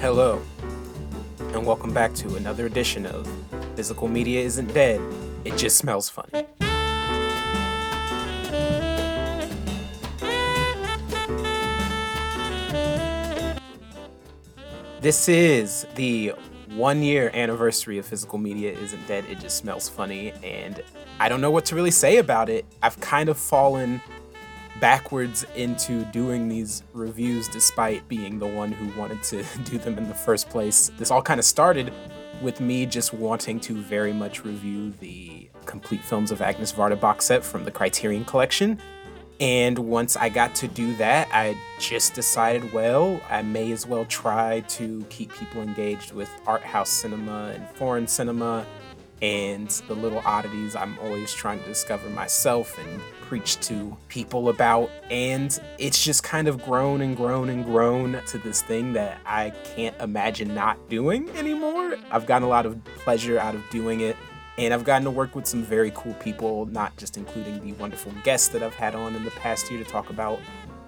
Hello, and welcome back to another edition of Physical Media Isn't Dead, It Just Smells Funny. This is the one year anniversary of Physical Media Isn't Dead, It Just Smells Funny, and I don't know what to really say about it. I've kind of fallen backwards into doing these reviews despite being the one who wanted to do them in the first place. This all kind of started with me just wanting to very much review the complete films of Agnes Varda box set from the Criterion Collection. And once I got to do that, I just decided, well, I may as well try to keep people engaged with art house cinema and foreign cinema and the little oddities I'm always trying to discover myself and preach to people about. And it's just kind of grown and grown and grown to this thing that I can't imagine not doing anymore. I've gotten a lot of pleasure out of doing it. And I've gotten to work with some very cool people, not just including the wonderful guests that I've had on in the past year to talk about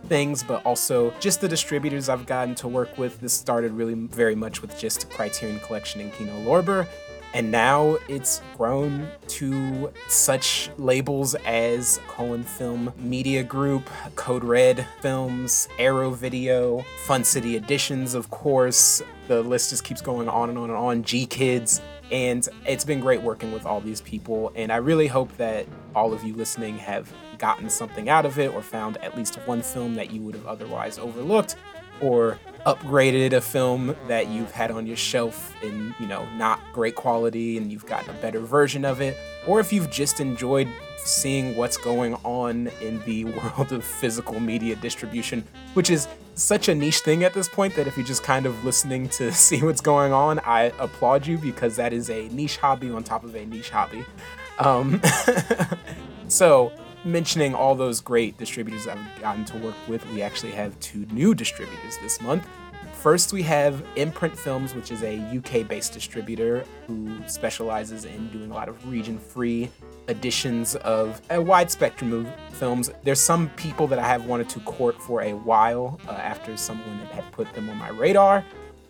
things, but also just the distributors I've gotten to work with. This started really very much with just Criterion Collection and Kino Lorber. And now it's grown to such labels as Cohen Film Media Group, Code Red Films, Arrow Video, Fun City Editions, of course. The list just keeps going on and on and on. GKIDS. And it's been great working with all these people. And I really hope that all of you listening have gotten something out of it or found at least one film that you would have otherwise overlooked or upgraded a film that you've had on your shelf in, you know, not great quality and you've gotten a better version of it, or if you've just enjoyed seeing what's going on in the world of physical media distribution, which is such a niche thing at this point that if you're just kind of listening to see what's going on, I applaud you because that is a niche hobby on top of a niche hobby. Um, so, mentioning all those great distributors I've gotten to work with, we actually have two new distributors this month. First, we have Imprint Films, which is a UK based distributor who specializes in doing a lot of region free editions of a wide spectrum of films. There's some people that I have wanted to court for a while uh, after someone had put them on my radar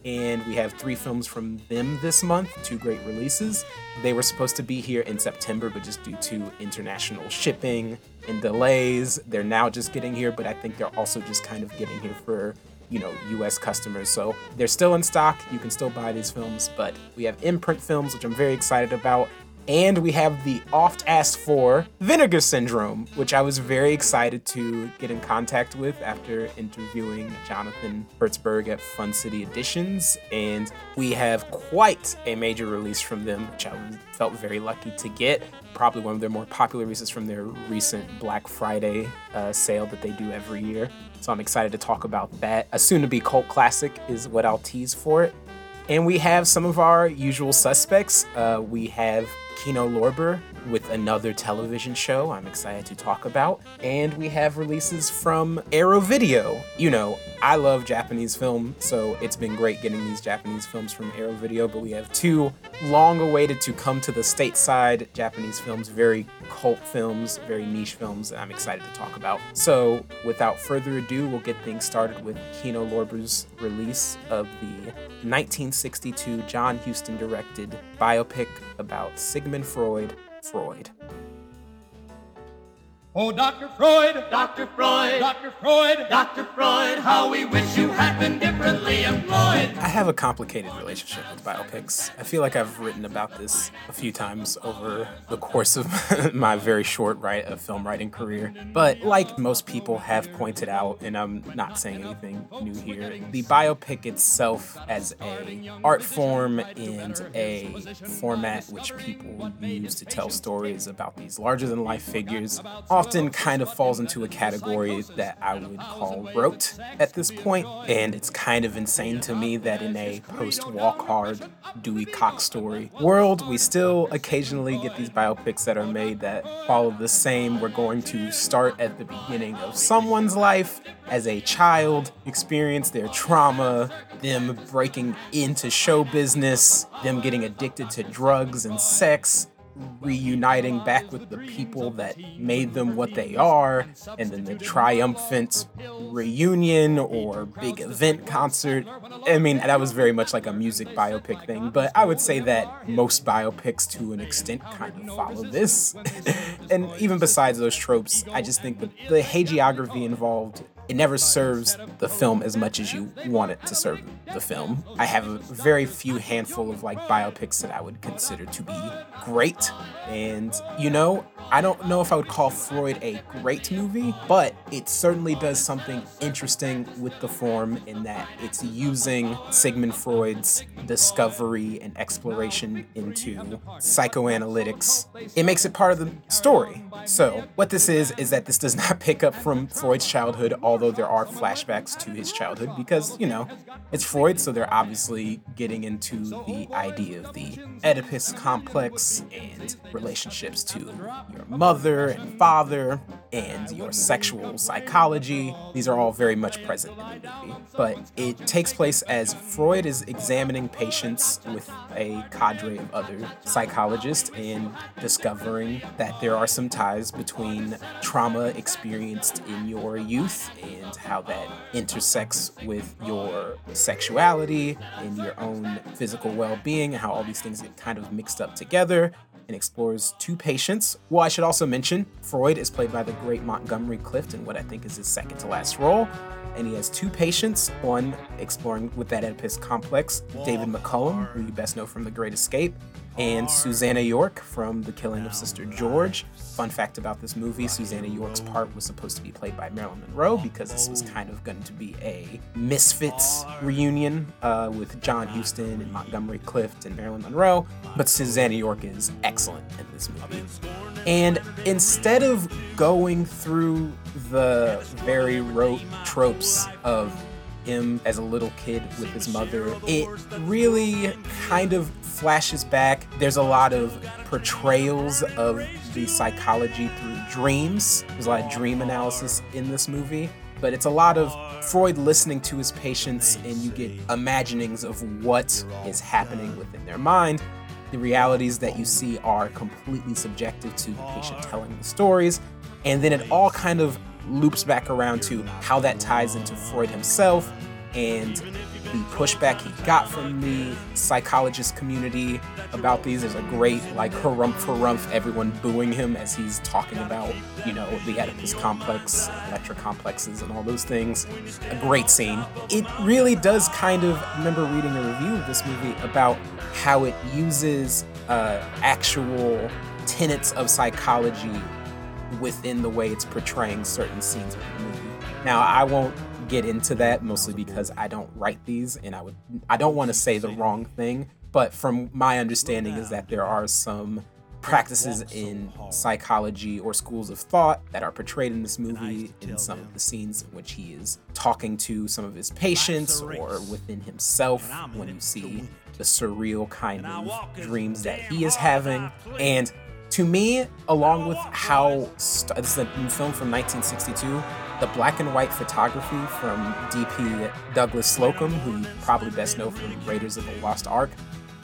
and we have three films from them this month, two great releases. They were supposed to be here in September, but just due to international shipping and delays, they're now just getting here, but I think they're also just kind of getting here for, you know, US customers. So they're still in stock. You can still buy these films, but we have imprint films, which I'm very excited about. And we have the oft asked for Vinegar Syndrome, which I was very excited to get in contact with after interviewing Jonathan Hertzberg at Fun City Editions. And we have quite a major release from them, which I felt very lucky to get. Probably one of their more popular releases from their recent Black Friday uh, sale that they do every year. So I'm excited to talk about that. A soon to be cult classic is what I'll tease for it. And we have some of our usual suspects. Uh, we have Kino Lorber with another television show I'm excited to talk about. And we have releases from Arrow Video. You know, I love Japanese film, so it's been great getting these Japanese films from Arrow Video, but we have two long awaited to come to the stateside Japanese films, very cult films, very niche films that I'm excited to talk about. So, without further ado, we'll get things started with Kino Lorber's release of the 1962 John Huston directed biopic about Sigmund Freud, Freud. Oh, Dr. Freud, Dr. Freud, Dr. Freud, Dr. Freud, how we wish you had been differently employed. I have a complicated relationship with biopics. I feel like I've written about this a few times over the course of my very short write, uh, film writing career. But like most people have pointed out, and I'm not saying anything new here, the biopic itself as a art form and a format which people use to tell stories about these larger than life figures often kind of falls into a category that I would call rote at this point, and it's kind of insane to me that in a post walk hard Dewey Cox story world, we still occasionally get these biopics that are made that follow the same. We're going to start at the beginning of someone's life as a child, experience their trauma, them breaking into show business, them getting addicted to drugs and sex, reuniting back with the people that made them what they are, and then the triumphant reunion or big event concert. I mean, that was very much like a music biopic thing, but I would say that most biopics to an extent kind of follow this. and even besides those tropes, I just think that the hagiography involved it never serves the film as much as you want it to serve the film. I have a very few handful of like biopics that I would consider to be great. And you know, I don't know if I would call Freud a great movie, but it certainly does something interesting with the form in that it's using Sigmund Freud's discovery and exploration into psychoanalytics. It makes it part of the story. So, what this is, is that this does not pick up from Freud's childhood, although there are flashbacks to his childhood, because, you know, it's Freud, so they're obviously getting into the idea of the Oedipus complex and relationships to your mother and father and your sexual psychology. These are all very much present in the movie. But it takes place as Freud is examining patients with a cadre of other psychologists and discovering that there are some ties between trauma experienced in your youth and how that intersects with your sexuality and your own physical well being, how all these things get kind of mixed up together and explores two patients. Well, I should also mention Freud is played by the great Montgomery Clift in what I think is his second to last role. And he has two patients, one exploring with that Oedipus complex, David McCallum, who you best know from The Great Escape, and Susannah York from The Killing of Sister George. Fun fact about this movie Susannah York's part was supposed to be played by Marilyn Monroe because this was kind of going to be a Misfits reunion uh, with John Huston and Montgomery Clift and Marilyn Monroe. But Susannah York is excellent in this movie. And instead of going through the very rote tropes of him as a little kid with his mother, it really kind of flashes back. There's a lot of portrayals of the psychology through dreams. There's a lot of dream analysis in this movie, but it's a lot of Freud listening to his patients, and you get imaginings of what is happening within their mind. The realities that you see are completely subjective to the patient telling the stories, and then it all kind of loops back around to how that ties into Freud himself and the pushback he got from the psychologist community about these. There's a great, like, harumph harumph, everyone booing him as he's talking about, you know, the Oedipus complex, Electra complexes, and all those things. A great scene. It really does kind of, remember reading a review of this movie about how it uses uh, actual tenets of psychology within the way it's portraying certain scenes of the movie. Now, I won't get into that mostly because I don't write these and I would I don't want to say the wrong thing, but from my understanding is that there are some practices in psychology or schools of thought that are portrayed in this movie in some of the scenes in which he is talking to some of his patients or within himself when you see the surreal kind of dreams that he is having and to me, along with how st- this is a film from 1962, the black and white photography from DP Douglas Slocombe, who you probably best know from Raiders of the Lost Ark,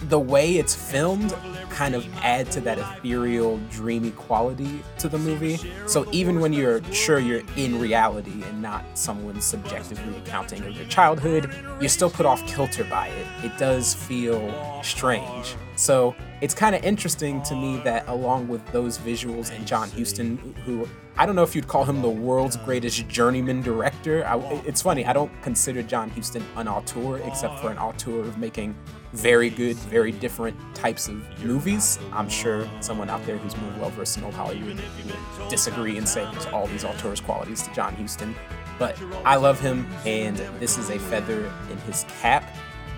the way it's filmed kind of add to that ethereal, dreamy quality to the movie. So even when you're sure you're in reality and not someone subjectively accounting of your childhood, you're still put off kilter by it. It does feel strange. So it's kind of interesting to me that along with those visuals and John Huston, who I don't know if you'd call him the world's greatest journeyman director. I, it's funny, I don't consider John Huston an auteur except for an auteur of making very good, very different types of movies. I'm sure someone out there who's more well versed in old Hollywood would disagree and say there's all these auteur's qualities to John Huston. But I love him, and this is a feather in his cap.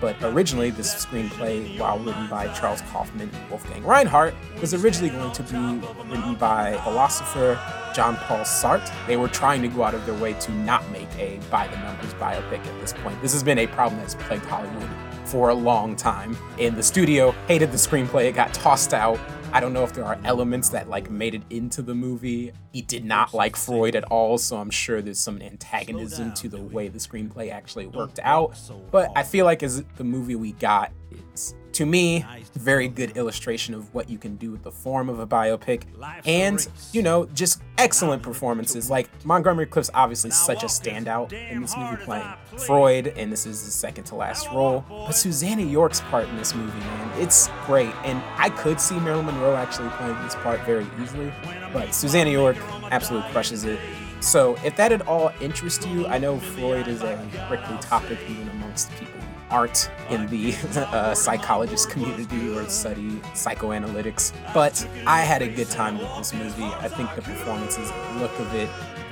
But originally, this screenplay, while written by Charles Kaufman and Wolfgang Reinhardt, was originally going to be written by philosopher John Paul Sartre. They were trying to go out of their way to not make a by the numbers biopic at this point. This has been a problem that's plagued Hollywood for a long time. And the studio hated the screenplay, it got tossed out. I don't know if there are elements that like made it into the movie. He did not like Freud at all, so I'm sure there's some antagonism to the way the screenplay actually worked out. But I feel like as the movie we got is to me, very good illustration of what you can do with the form of a biopic. And, you know, just excellent performances. Like Montgomery Clift's obviously such a standout in this movie playing Freud, and this is his second to last role. But Susannah York's part in this movie, man, it's great. And I could see Marilyn Monroe actually playing this part very easily, but Susannah York absolutely crushes it. So, if that at all interests you, I know Freud is a prickly topic even amongst people aren't in the uh, psychologist community or study psychoanalytics, but I had a good time with this movie. I think the performances, the look of it,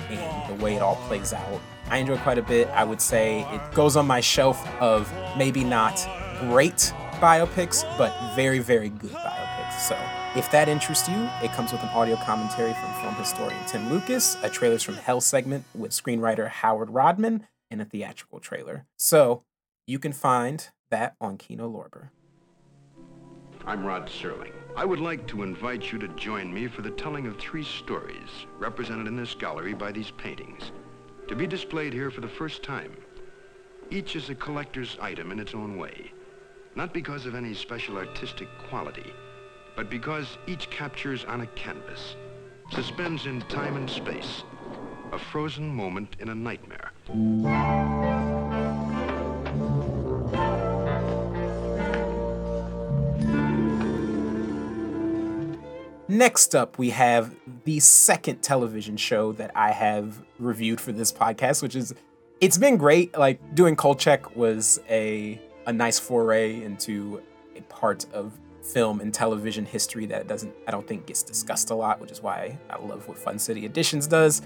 and the way it all plays out, I enjoy quite a bit. I would say it goes on my shelf of maybe not great biopics, but very, very good biopics. So, if that interests you, it comes with an audio commentary from film historian Tim Lucas, a Trailers from Hell segment with screenwriter Howard Rodman, and a theatrical trailer. So you can find that on Kino Lorber. I'm Rod Serling. I would like to invite you to join me for the telling of three stories represented in this gallery by these paintings, to be displayed here for the first time. Each is a collector's item in its own way, not because of any special artistic quality, but because each captures on a canvas, suspends in time and space, a frozen moment in a nightmare. Next up, we have the second television show that I have reviewed for this podcast, which is it's been great. Like doing Kolchak was a a nice foray into a part of film and television history that doesn't I don't think gets discussed a lot, which is why I love what Fun City Editions does.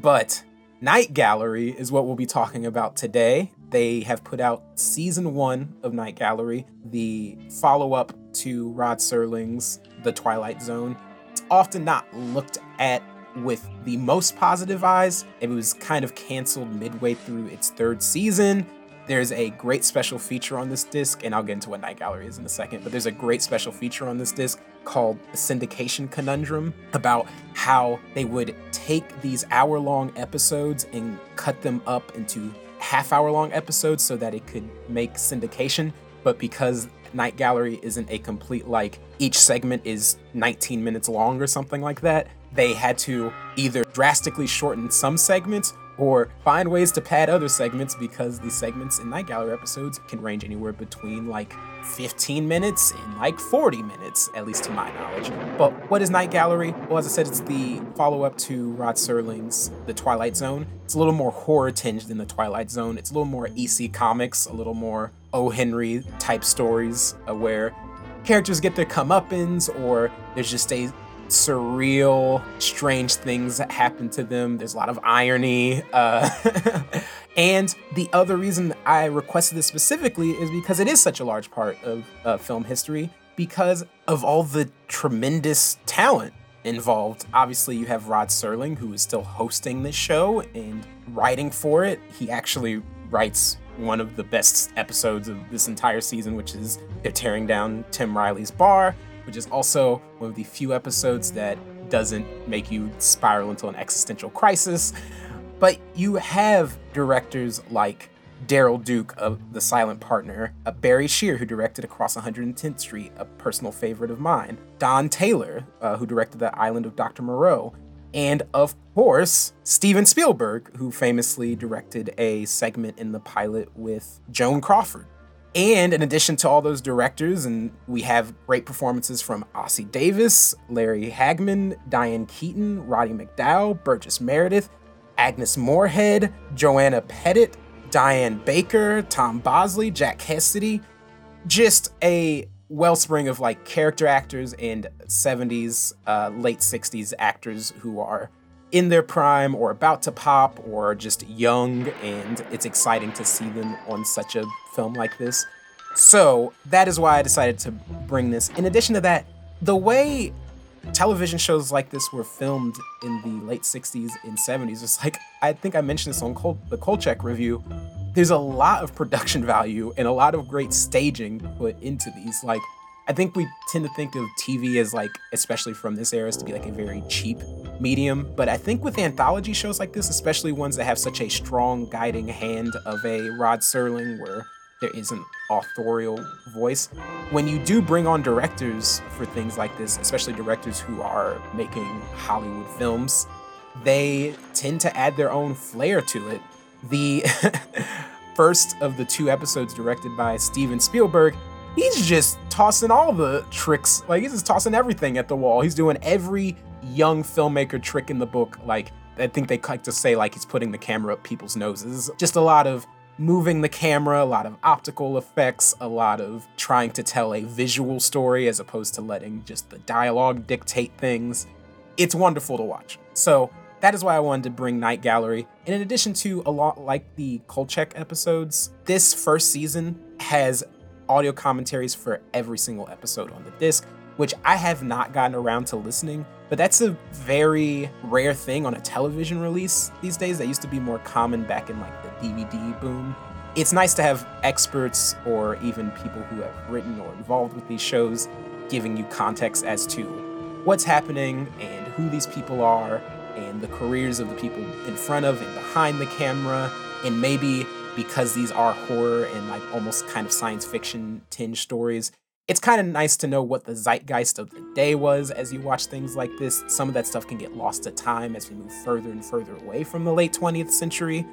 But Night Gallery is what we'll be talking about today. They have put out season one of Night Gallery, the follow up to Rod Serling's The Twilight Zone. It's often not looked at with the most positive eyes. It was kind of canceled midway through its third season. There's a great special feature on this disc, and I'll get into what Night Gallery is in a second, but there's a great special feature on this disc called Syndication Conundrum about how they would take these hour long episodes and cut them up into half hour long episodes so that it could make syndication. But because Night Gallery isn't a complete, like, each segment is 19 minutes long or something like that, they had to either drastically shorten some segments or find ways to pad other segments because the segments in Night Gallery episodes can range anywhere between like 15 minutes and like 40 minutes, at least to my knowledge. But what is Night Gallery? Well, as I said, it's the follow up to Rod Serling's The Twilight Zone. It's a little more horror tinged than The Twilight Zone. It's a little more EC Comics, a little more O. Henry type stories uh, where characters get their comeuppance or there's just a surreal, strange things that happen to them. There's a lot of irony. Uh, and the other reason I requested this specifically is because it is such a large part of uh, film history because of all the tremendous talent involved. Obviously, you have Rod Serling, who is still hosting this show and writing for it. He actually writes one of the best episodes of this entire season, which is they're tearing down Tim Riley's bar which is also one of the few episodes that doesn't make you spiral into an existential crisis. But you have directors like Daryl Duke of The Silent Partner, Barry Shear, who directed Across 110th Street, a personal favorite of mine, Don Taylor, uh, who directed The Island of Dr. Moreau, and of course, Steven Spielberg, who famously directed a segment in the pilot with Joan Crawford. And in addition to all those directors, and we have great performances from Ossie Davis, Larry Hagman, Diane Keaton, Roddy McDowall, Burgess Meredith, Agnes Moorehead, Joanna Pettet, Diane Baker, Tom Bosley, Jack Cassidy. Just a wellspring of like character actors and 70s, uh, late 60s actors who are in their prime or about to pop or just young, and it's exciting to see them on such a film like this. So that is why I decided to bring this. In addition to that, the way television shows like this were filmed in the late 60s and 70s is like, I think I mentioned this on Col- the Kolchak review. There's a lot of production value and a lot of great staging put into these. Like, I think we tend to think of TV as like, especially from this era, as to be like a very cheap medium. But I think with anthology shows like this, especially ones that have such a strong guiding hand of a Rod Serling, where there is an authorial voice. When you do bring on directors for things like this, especially directors who are making Hollywood films, they tend to add their own flair to it. The first of the two episodes directed by Steven Spielberg, he's just tossing all the tricks, like he's just tossing everything at the wall. He's doing every young filmmaker trick in the book. Like I think they like to say like he's putting the camera up people's noses. Just a lot of moving the camera, a lot of optical effects, a lot of trying to tell a visual story as opposed to letting just the dialogue dictate things. It's wonderful to watch. So that is why I wanted to bring Night Gallery. And in addition to a lot like the Kolchak episodes, this first season has audio commentaries for every single episode on the disc, which I have not gotten around to listening. But that's a very rare thing on a television release these days. That used to be more common back in like the DVD boom. It's nice to have experts or even people who have written or involved with these shows giving you context as to what's happening and who these people are and the careers of the people in front of and behind the camera. And maybe because these are horror and like almost kind of science fiction tinge stories, it's kind of nice to know what the zeitgeist of the day was as you watch things like this. Some of that stuff can get lost to time as we move further and further away from the late 20th century.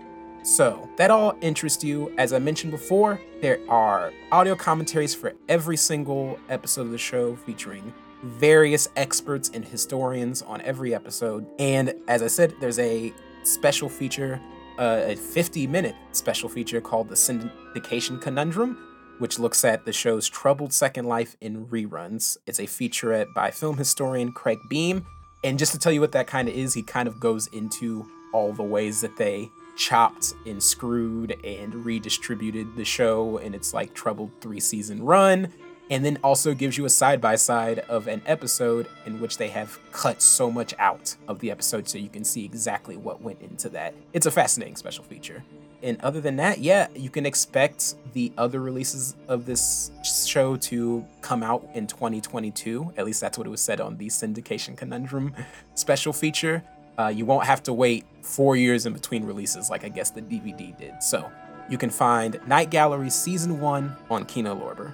So, that all interests you. As I mentioned before, there are audio commentaries for every single episode of the show featuring various experts and historians on every episode. And as I said, there's a special feature, a 50 minute special feature called The Syndication Conundrum, which looks at the show's troubled second life in reruns. It's a featurette by film historian Craig Beam. And just to tell you what that kind of is, he kind of goes into all the ways that they chopped and screwed and redistributed the show in its like troubled three season run and then also gives you a side by side of an episode in which they have cut so much out of the episode so you can see exactly what went into that. It's a fascinating special feature. And other than that, yeah, you can expect the other releases of this show to come out in 2022. At least that's what it was said on the Syndication Conundrum special feature. Uh, you won't have to wait four years in between releases like I guess the DVD did. So you can find Night Gallery Season 1 on Kino Lorber.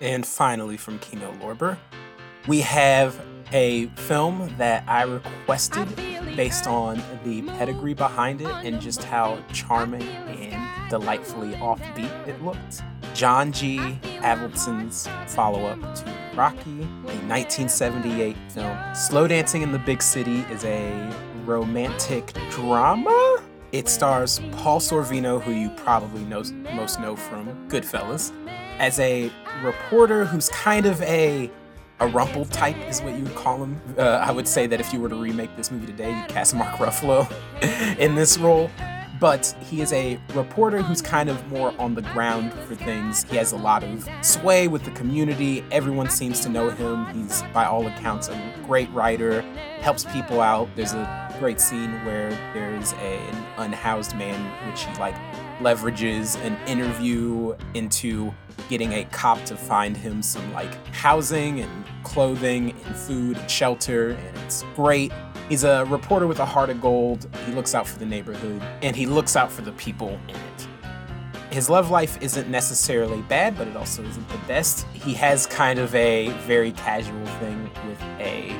And finally, from Kino Lorber, we have a film that I requested based on the pedigree behind it and just how charming and delightfully offbeat it looked. John G. Avildsen's follow up to Rocky, a 1978 film. Slow Dancing in the Big City is a romantic drama. It stars Paul Sorvino, who you probably know, most know from Goodfellas, as a reporter who's kind of a a rumple type is what you would call him. Uh, I would say that if you were to remake this movie today, you'd cast Mark Ruffalo in this role. But he is a reporter who's kind of more on the ground for things. He has a lot of sway with the community. Everyone seems to know him. He's, by all accounts, a great writer, helps people out. There's a great scene where there's a, an unhoused man, which he like leverages an interview into getting a cop to find him some like housing and clothing and food and shelter, and it's great. He's a reporter with a heart of gold. He looks out for the neighborhood and he looks out for the people in it. His love life isn't necessarily bad, but it also isn't the best. He has kind of a very casual thing with a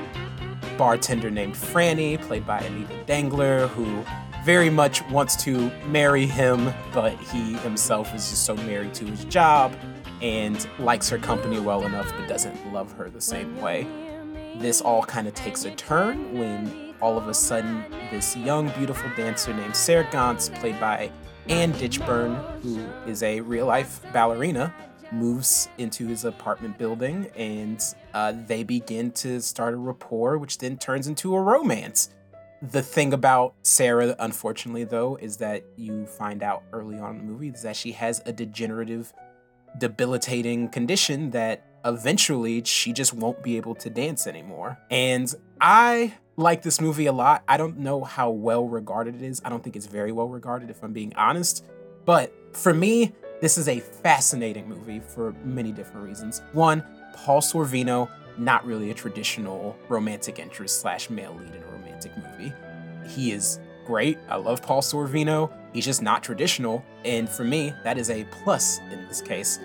bartender named Franny, played by Anita Dangler, who very much wants to marry him, but he himself is just so married to his job and likes her company well enough but doesn't love her the same way. This all kind of takes a turn when all of a sudden this young, beautiful dancer named Sarah Gance, played by Anne Ditchburn, who is a real life ballerina, moves into his apartment building and uh, they begin to start a rapport, which then turns into a romance. The thing about Sarah, unfortunately, though, is that you find out early on in the movie is that she has a degenerative, debilitating condition that eventually she just won't be able to dance anymore. And I like this movie a lot. I don't know how well regarded it is. I don't think it's very well regarded, if I'm being honest. But for me, this is a fascinating movie for many different reasons. One, Paul Sorvino, not really a traditional romantic interest slash male lead in a romantic movie. He is great. I love Paul Sorvino. He's just not traditional. And for me, that is a plus in this case.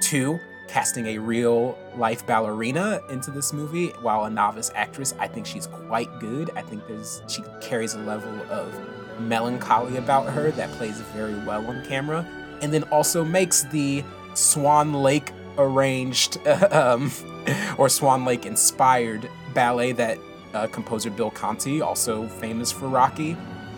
Two, casting a real life ballerina into this movie while a novice actress. I think she's quite good. I think there's she carries a level of melancholy about her that plays very well on camera. And then also makes the Swan Lake arranged um, or Swan Lake inspired ballet that uh, composer Bill Conti, also famous for Rocky,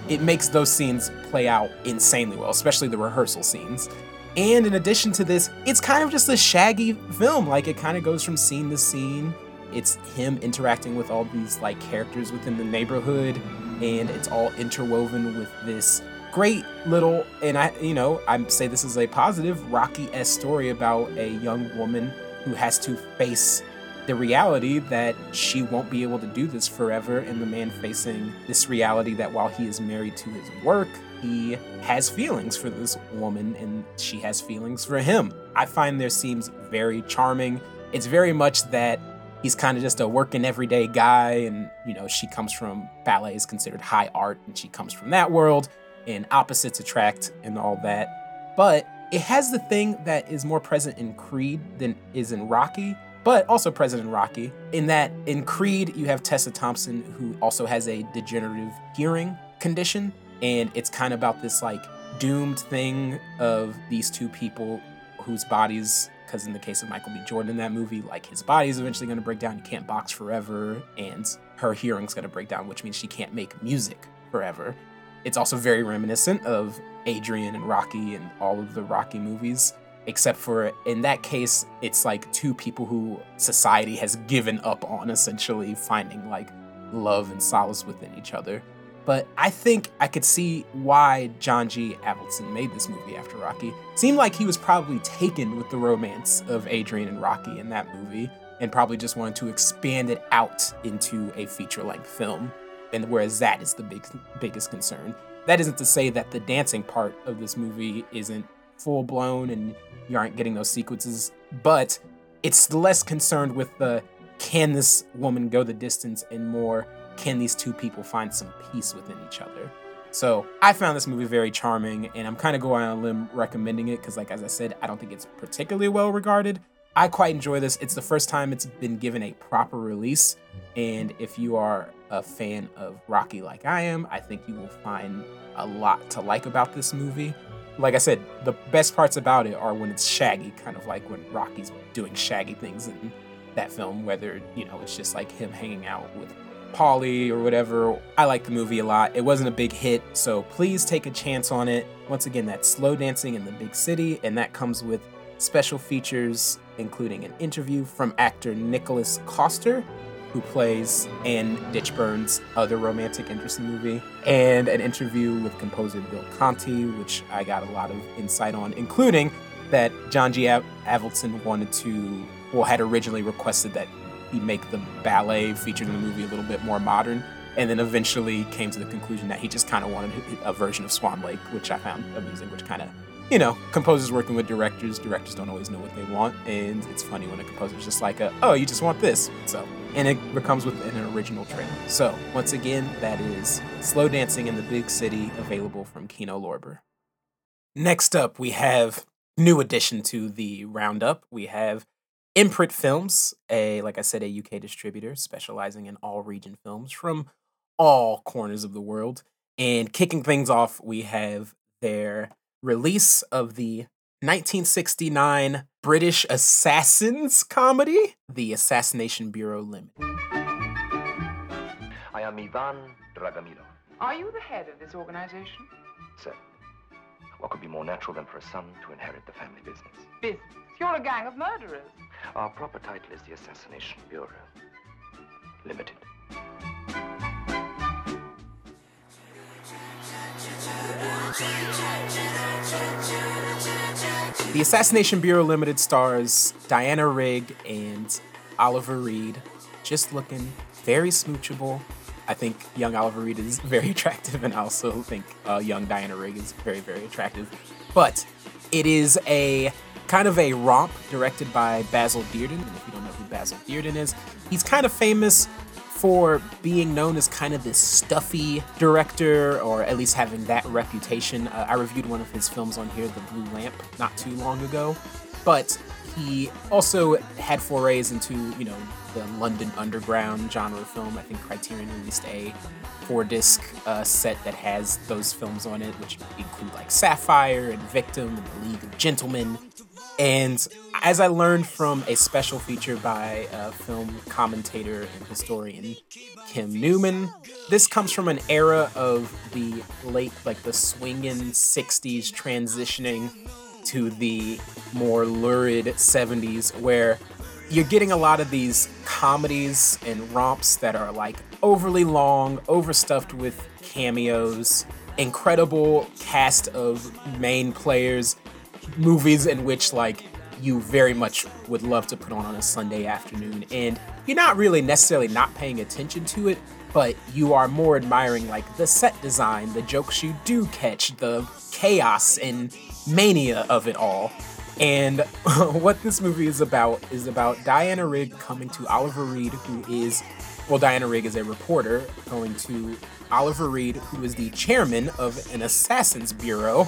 it makes those scenes play out insanely well, especially the rehearsal scenes. And in addition to this, it's kind of just a shaggy film. Like it kind of goes from scene to scene. It's him interacting with all these like characters within the neighborhood, and it's all interwoven with this great little and I you know, I say this is a positive Rocky S story about a young woman who has to face the reality that she won't be able to do this forever, and the man facing this reality that while he is married to his work, he has feelings for this woman and she has feelings for him. I find there seems very charming. It's very much that he's kind of just a working everyday guy, and you know, she comes from ballet is considered high art, and she comes from that world, and opposites attract and all that. But it has the thing that is more present in Creed than is in Rocky, but also President Rocky. In that, in Creed, you have Tessa Thompson, who also has a degenerative hearing condition. And it's kind of about this like doomed thing of these two people whose bodies, because in the case of Michael B. Jordan in that movie, like his body is eventually going to break down. You can't box forever. And her hearing's going to break down, which means she can't make music forever. It's also very reminiscent of Adrian and Rocky and all of the Rocky movies except for in that case it's like two people who society has given up on essentially finding like love and solace within each other. But i think i could see why john g. Avildsen made this movie after rocky. Seemed like he was probably taken with the romance of adrian and rocky in that movie and probably just wanted to expand it out into a feature-length film and whereas that is the big biggest concern. That isn't to say that the dancing part of this movie isn't full blown and you aren't getting those sequences, but it's less concerned with the can this woman go the distance and more can these two people find some peace within each other. So I found this movie very charming, and I'm kind of going on a limb recommending it because, like as I said, I don't think it's particularly well regarded. I quite enjoy this. It's the first time it's been given a proper release, and if you are a fan of Rocky like I am, I think you will find a lot to like about this movie like I said, the best parts about it are when it's shaggy, kind of like when Rocky's doing shaggy things in that film, whether, you know, it's just like him hanging out with Polly or whatever. I like the movie a lot. It wasn't a big hit, so please take a chance on it. Once again, that's slow dancing in the big city, and that comes with special features, including an interview from actor Nicholas Coster, who plays Anne Ditchburn's other romantic interest in the movie, and an interview with composer Bill Conti, which I got a lot of insight on, including that John G. Avildsen wanted to, well, had originally requested that he make the ballet featured in the movie a little bit more modern, and then eventually came to the conclusion that he just kind of wanted a version of Swan Lake, which I found amusing, which kind of you know, composers working with directors, directors don't always know what they want, and it's funny when a composer's just like, a, "Oh, you just want this," so and it comes with an original trailer. So once again, that is Slow Dancing in the Big City, available from Kino Lorber. Next up, we have new addition to the roundup. We have Imprint Films, a like I said, a UK distributor specializing in all region films from all corners of the world. And kicking things off, we have their release of the 1969 British assassins comedy, The Assassination Bureau Limited. I am Ivan Dragomiro. Are you the head of this organization? Sir, what could be more natural than for a son to inherit the family business? Business? You're a gang of murderers. Our proper title is the Assassination Bureau Limited. The Assassination Bureau Limited stars Diana Rigg and Oliver Reed, just looking very smoochable. I think young Oliver Reed is very attractive, and I also think uh, young Diana Rigg is very, very attractive. But it is a kind of a romp directed by Basil Dearden. And if you don't know who Basil Dearden is, he's kind of famous for being known as kind of this stuffy director, or at least having that reputation. Uh, I reviewed one of his films on here, The Blue Lamp, not too long ago. But he also had forays into, you know, the London Underground genre film. I think Criterion released a four disc uh, set that has those films on it, which include like Sapphire and Victim and The League of Gentlemen. And as I learned from a special feature by film commentator and historian Kim Newman, this comes from an era of the late, like the swinging 60s transitioning to the more lurid 70s, where you're getting a lot of these comedies and romps that are like overly long, overstuffed with cameos, incredible cast of main players, movies in which like you very much would love to put on on a Sunday afternoon and you're not really necessarily not paying attention to it, but you are more admiring like the set design, the jokes you do catch, the chaos and mania of it all. And what this movie is about is about Diana Rigg coming to Oliver Reed, who is, well, Diana Rigg is a reporter going to Oliver Reed, who is the chairman of an assassins bureau.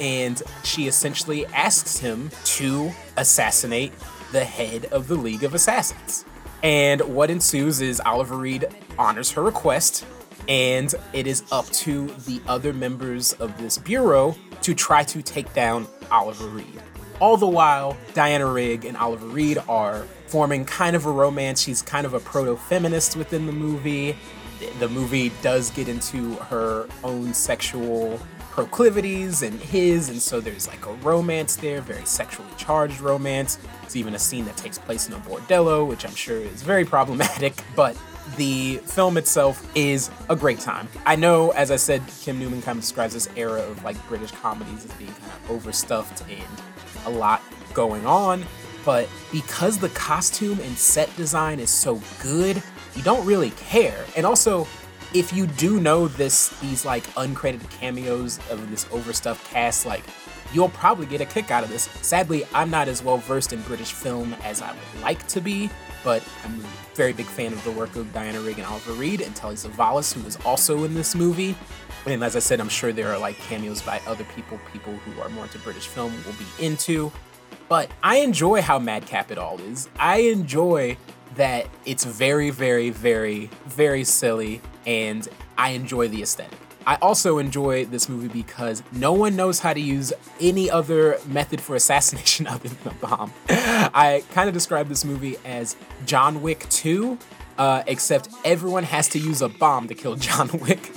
And she essentially asks him to assassinate the head of the League of Assassins. And what ensues is Oliver Reed honors her request, and it is up to the other members of this bureau to try to take down Oliver Reed. All the while, Diana Rigg and Oliver Reed are forming kind of a romance. She's kind of a proto feminist within the movie. The movie does get into her own sexual proclivities and his, and so there's like a romance there, very sexually charged romance. There's even a scene that takes place in a bordello, which I'm sure is very problematic, but the film itself is a great time. I know, as I said, Kim Newman kind of describes this era of like British comedies as being kind of overstuffed and a lot going on, but because the costume and set design is so good, you don't really care. And also, if you do know this, these like uncredited cameos of this overstuffed cast, like you'll probably get a kick out of this. Sadly, I'm not as well versed in British film as I would like to be, but I'm a very big fan of the work of Diana Rigg and Oliver Reed and Telly Savalas, who was also in this movie. And as I said, I'm sure there are like cameos by other people, people who are more into British film will be into. But I enjoy how madcap it all is. I enjoy that it's very, very, very, very silly, and I enjoy the aesthetic. I also enjoy this movie because no one knows how to use any other method for assassination other than a bomb. I kind of describe this movie as John Wick 2, uh, except everyone has to use a bomb to kill John Wick,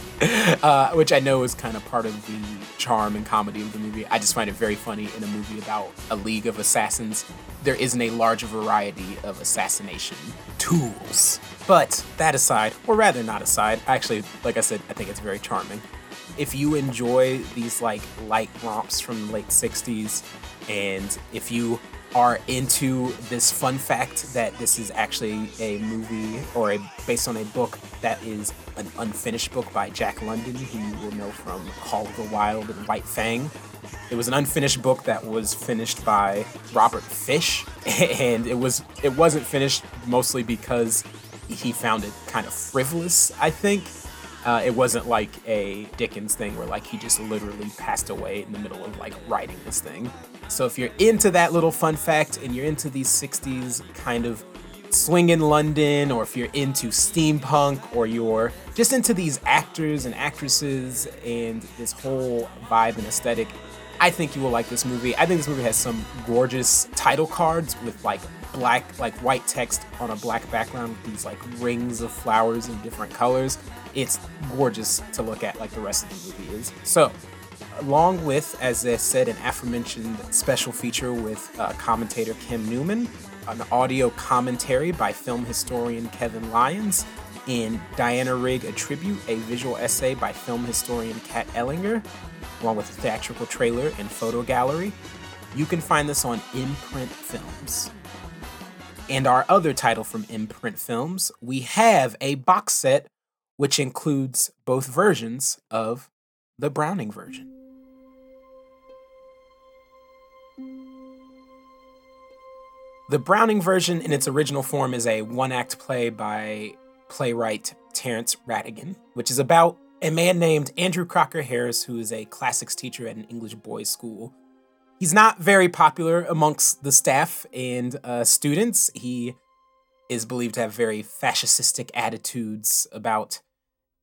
uh, which I know is kind of part of the charm and comedy of the movie. I just find it very funny in a movie about a league of assassins. There isn't a large variety of assassination tools. But that aside, or rather not aside, actually, like I said, I think it's very charming. If you enjoy these like light romps from the late 60s, and if you are into this fun fact that this is actually a movie or a based on a book that is an unfinished book by Jack London, who you will know from Call of the Wild and White Fang. It was an unfinished book that was finished by Robert Fish, and it was it wasn't finished mostly because he found it kind of frivolous. I think uh, it wasn't like a Dickens thing where like he just literally passed away in the middle of like writing this thing. So if you're into that little fun fact and you're into these 60s kind of swing in London, or if you're into steampunk, or you're just into these actors and actresses and this whole vibe and aesthetic, I think you will like this movie. I think this movie has some gorgeous title cards with like black, like white text on a black background with these like rings of flowers in different colors. It's gorgeous to look at, like the rest of the movie is. So, along with, as I said, an aforementioned special feature with uh, commentator Kim Newman, an audio commentary by film historian Kevin Lyons, and Diana Rigg A Tribute, a visual essay by film historian Kat Ellinger, along with a theatrical trailer and photo gallery. You can find this on Imprint Films. And our other title from Imprint Films, we have a box set which includes both versions of the Browning version. The Browning version in its original form is a one act play by playwright Terence Rattigan, which is about a man named Andrew Crocker Harris, who is a classics teacher at an English boys' school. He's not very popular amongst the staff and uh, students. He is believed to have very fascistic attitudes about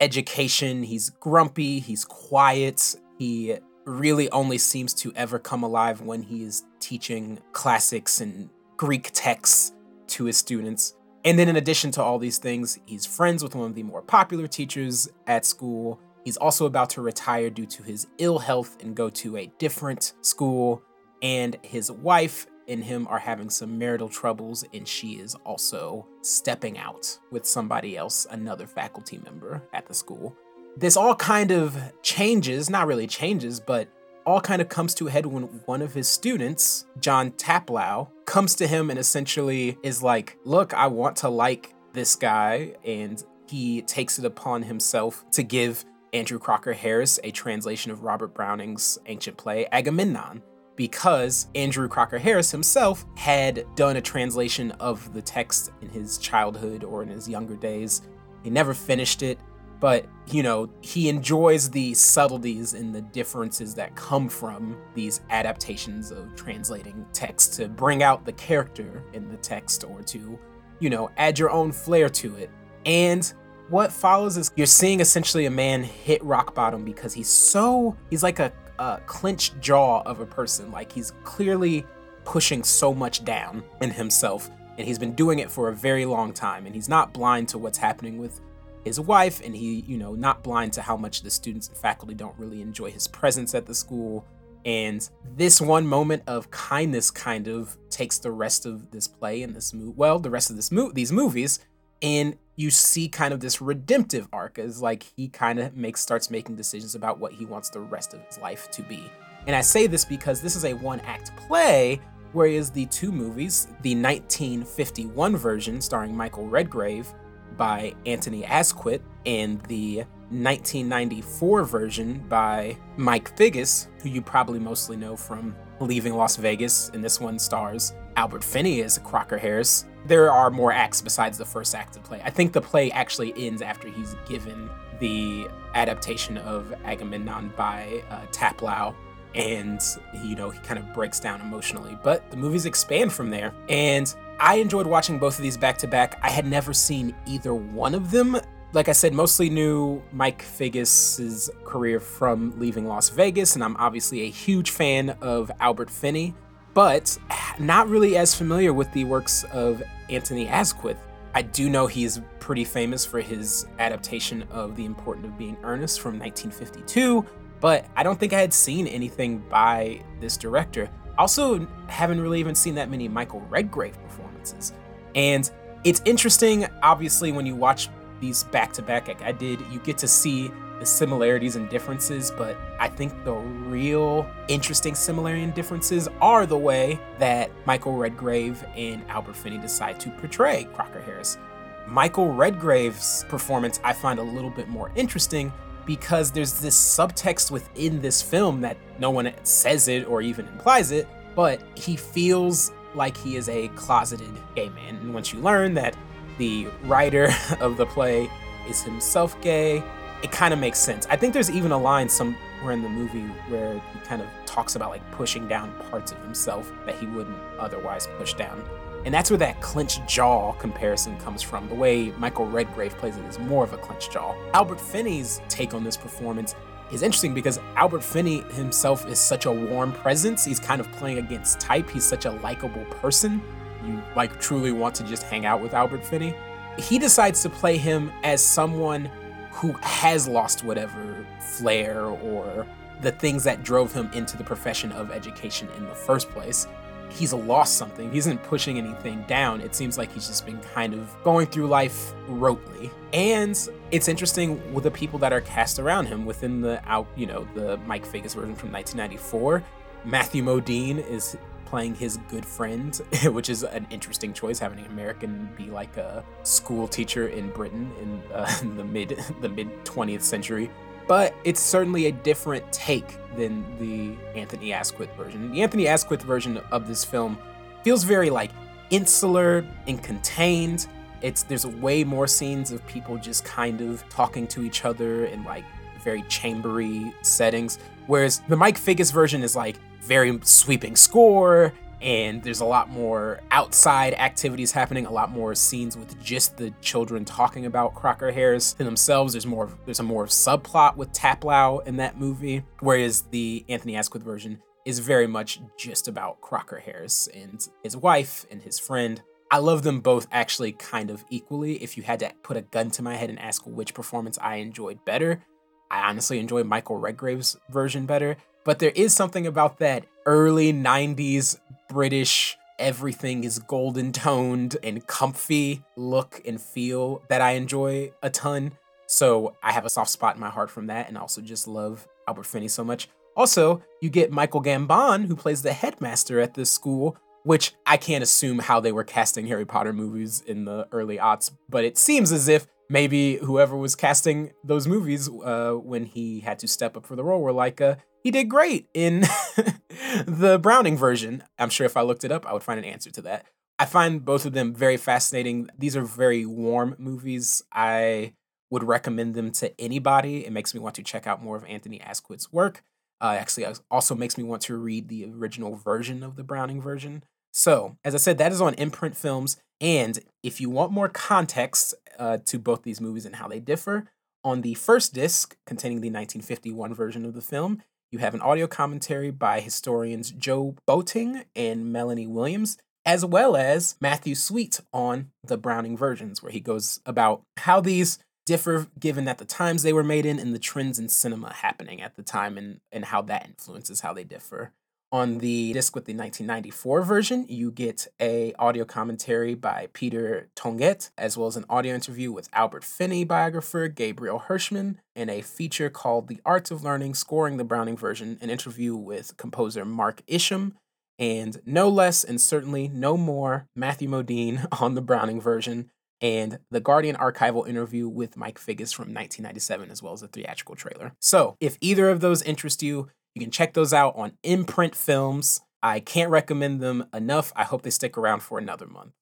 education. He's grumpy, he's quiet, he really only seems to ever come alive when he is teaching classics and Greek texts to his students. And then, in addition to all these things, he's friends with one of the more popular teachers at school. He's also about to retire due to his ill health and go to a different school. And his wife and him are having some marital troubles, and she is also stepping out with somebody else, another faculty member at the school. This all kind of changes, not really changes, but all kind of comes to a head when one of his students, John Taplow, comes to him and essentially is like, Look, I want to like this guy. And he takes it upon himself to give Andrew Crocker Harris a translation of Robert Browning's ancient play, Agamemnon because Andrew Crocker Harris himself had done a translation of the text in his childhood or in his younger days. He never finished it, but you know, he enjoys the subtleties and the differences that come from these adaptations of translating text to bring out the character in the text or to, you know, add your own flair to it. And what follows is you're seeing essentially a man hit rock bottom because he's so he's like a uh, clenched jaw of a person. Like he's clearly pushing so much down in himself, and he's been doing it for a very long time. And he's not blind to what's happening with his wife, and he, you know, not blind to how much the students and faculty don't really enjoy his presence at the school. And this one moment of kindness kind of takes the rest of this play and this movie, well, the rest of this mo- these movies, and you see kind of this redemptive arc as like he kind of makes starts making decisions about what he wants the rest of his life to be. And I say this because this is a one act play, whereas the two movies, the 1951 version starring Michael Redgrave by Anthony Asquith and the 1994 version by Mike Figgis, who you probably mostly know from Leaving Las Vegas, and this one stars Albert Finney as Crocker Harris. There are more acts besides the first act of play. I think the play actually ends after he's given the adaptation of Agamemnon by uh, Taplow, and you know he kind of breaks down emotionally. But the movies expand from there, and I enjoyed watching both of these back to back. I had never seen either one of them like I said, mostly knew Mike Figgis's career from leaving Las Vegas, and I'm obviously a huge fan of Albert Finney, but not really as familiar with the works of Anthony Asquith. I do know he's pretty famous for his adaptation of The Importance of Being Earnest from 1952, but I don't think I had seen anything by this director. Also, haven't really even seen that many Michael Redgrave performances. And it's interesting, obviously, when you watch these back to back like I did, you get to see the similarities and differences, but I think the real interesting similarity and differences are the way that Michael Redgrave and Albert Finney decide to portray Crocker Harris. Michael Redgrave's performance I find a little bit more interesting because there's this subtext within this film that no one says it or even implies it, but he feels like he is a closeted gay man. And once you learn that the writer of the play is himself gay, it kind of makes sense. I think there's even a line somewhere in the movie where he kind of talks about like pushing down parts of himself that he wouldn't otherwise push down. And that's where that clenched jaw comparison comes from. The way Michael Redgrave plays it is more of a clenched jaw. Albert Finney's take on this performance is interesting because Albert Finney himself is such a warm presence. He's kind of playing against type. He's such a likable person you like truly want to just hang out with Albert Finney. He decides to play him as someone who has lost whatever flair or the things that drove him into the profession of education in the first place. He's lost something. He isn't pushing anything down. It seems like he's just been kind of going through life rotely. And it's interesting with the people that are cast around him within the out, you know, the Mike Figgis version from 1994. Matthew Modine is playing his good friend, which is an interesting choice, having an American be like a school teacher in Britain in, uh, in the mid the mid 20th century. But it's certainly a different take than the Anthony Asquith version. The Anthony Asquith version of this film feels very like insular and contained. It's there's way more scenes of people just kind of talking to each other in like very chambery settings, whereas the Mike Figgis version is like very sweeping score and there's a lot more outside activities happening, a lot more scenes with just the children talking about Crocker Harris to themselves. There's more there's a more subplot with Taplow in that movie, whereas the Anthony Asquith version is very much just about Crocker Harris and his wife and his friend. I love them both actually kind of equally. If you had to put a gun to my head and ask which performance I enjoyed better, I honestly enjoy Michael Redgrave's version better. But there is something about that early 90s British, everything is golden toned and comfy look and feel that I enjoy a ton. So I have a soft spot in my heart from that, and also just love Albert Finney so much. Also, you get Michael Gambon, who plays the headmaster at this school, which I can't assume how they were casting Harry Potter movies in the early aughts, but it seems as if maybe whoever was casting those movies uh, when he had to step up for the role were like, uh, he did great in the Browning version. I'm sure if I looked it up, I would find an answer to that. I find both of them very fascinating. These are very warm movies. I would recommend them to anybody. It makes me want to check out more of Anthony Asquith's work. Uh, actually, also makes me want to read the original version of the Browning version. So, as I said, that is on Imprint Films. And if you want more context uh, to both these movies and how they differ, on the first disc containing the 1951 version of the film, you have an audio commentary by historians Jo Botting and Melanie Williams, as well as Matthew Sweet on the Browning versions, where he goes about how these differ given that the times they were made in and the trends in cinema happening at the time and, and how that influences how they differ. On the disc with the 1994 version, you get a audio commentary by Peter Tonguette, as well as an audio interview with Albert Finney biographer Gabriel Hershman, and a feature called The Art of Learning Scoring the Browning Version, an interview with composer Mark Isham, and no less and certainly no more Matthew Modine on the Browning version, and the Guardian archival interview with Mike Figgis from 1997, as well as a theatrical trailer. So, if either of those interest you, you can check those out on Imprint Films. I can't recommend them enough. I hope they stick around for another month.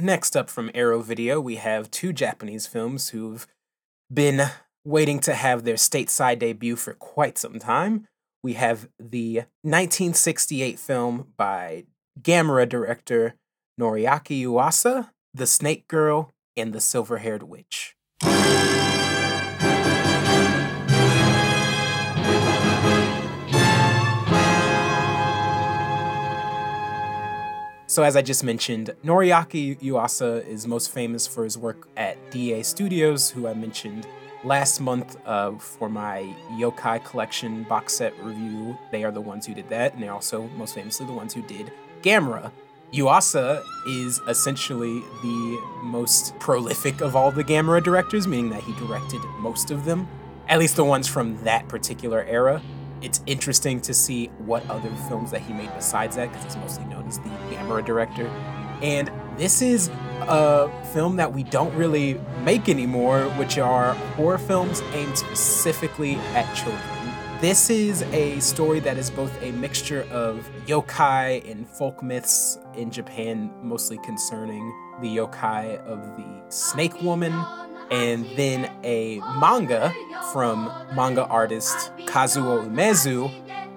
Next up from Arrow Video, we have two Japanese films who've been waiting to have their stateside debut for quite some time. We have the 1968 film by Gamera director Noriaki Yuasa, The Snake Girl, and The Silver Haired Witch. So, as I just mentioned, Noriaki Yuasa is most famous for his work at Daiei Studios, who I mentioned last month uh, for my Yokai Collection box set review. They are the ones who did that, and they're also most famously the ones who did Gamera. Yuasa is essentially the most prolific of all the Gamera directors, meaning that he directed most of them, at least the ones from that particular era it's interesting to see what other films that he made besides that because he's mostly known as the Gamera director. And this is a film that we don't really make anymore, which are horror films aimed specifically at children. This is a story that is both a mixture of yokai and folk myths in Japan, mostly concerning the yokai of the snake woman and then a manga from manga artist Kazuo Umezu,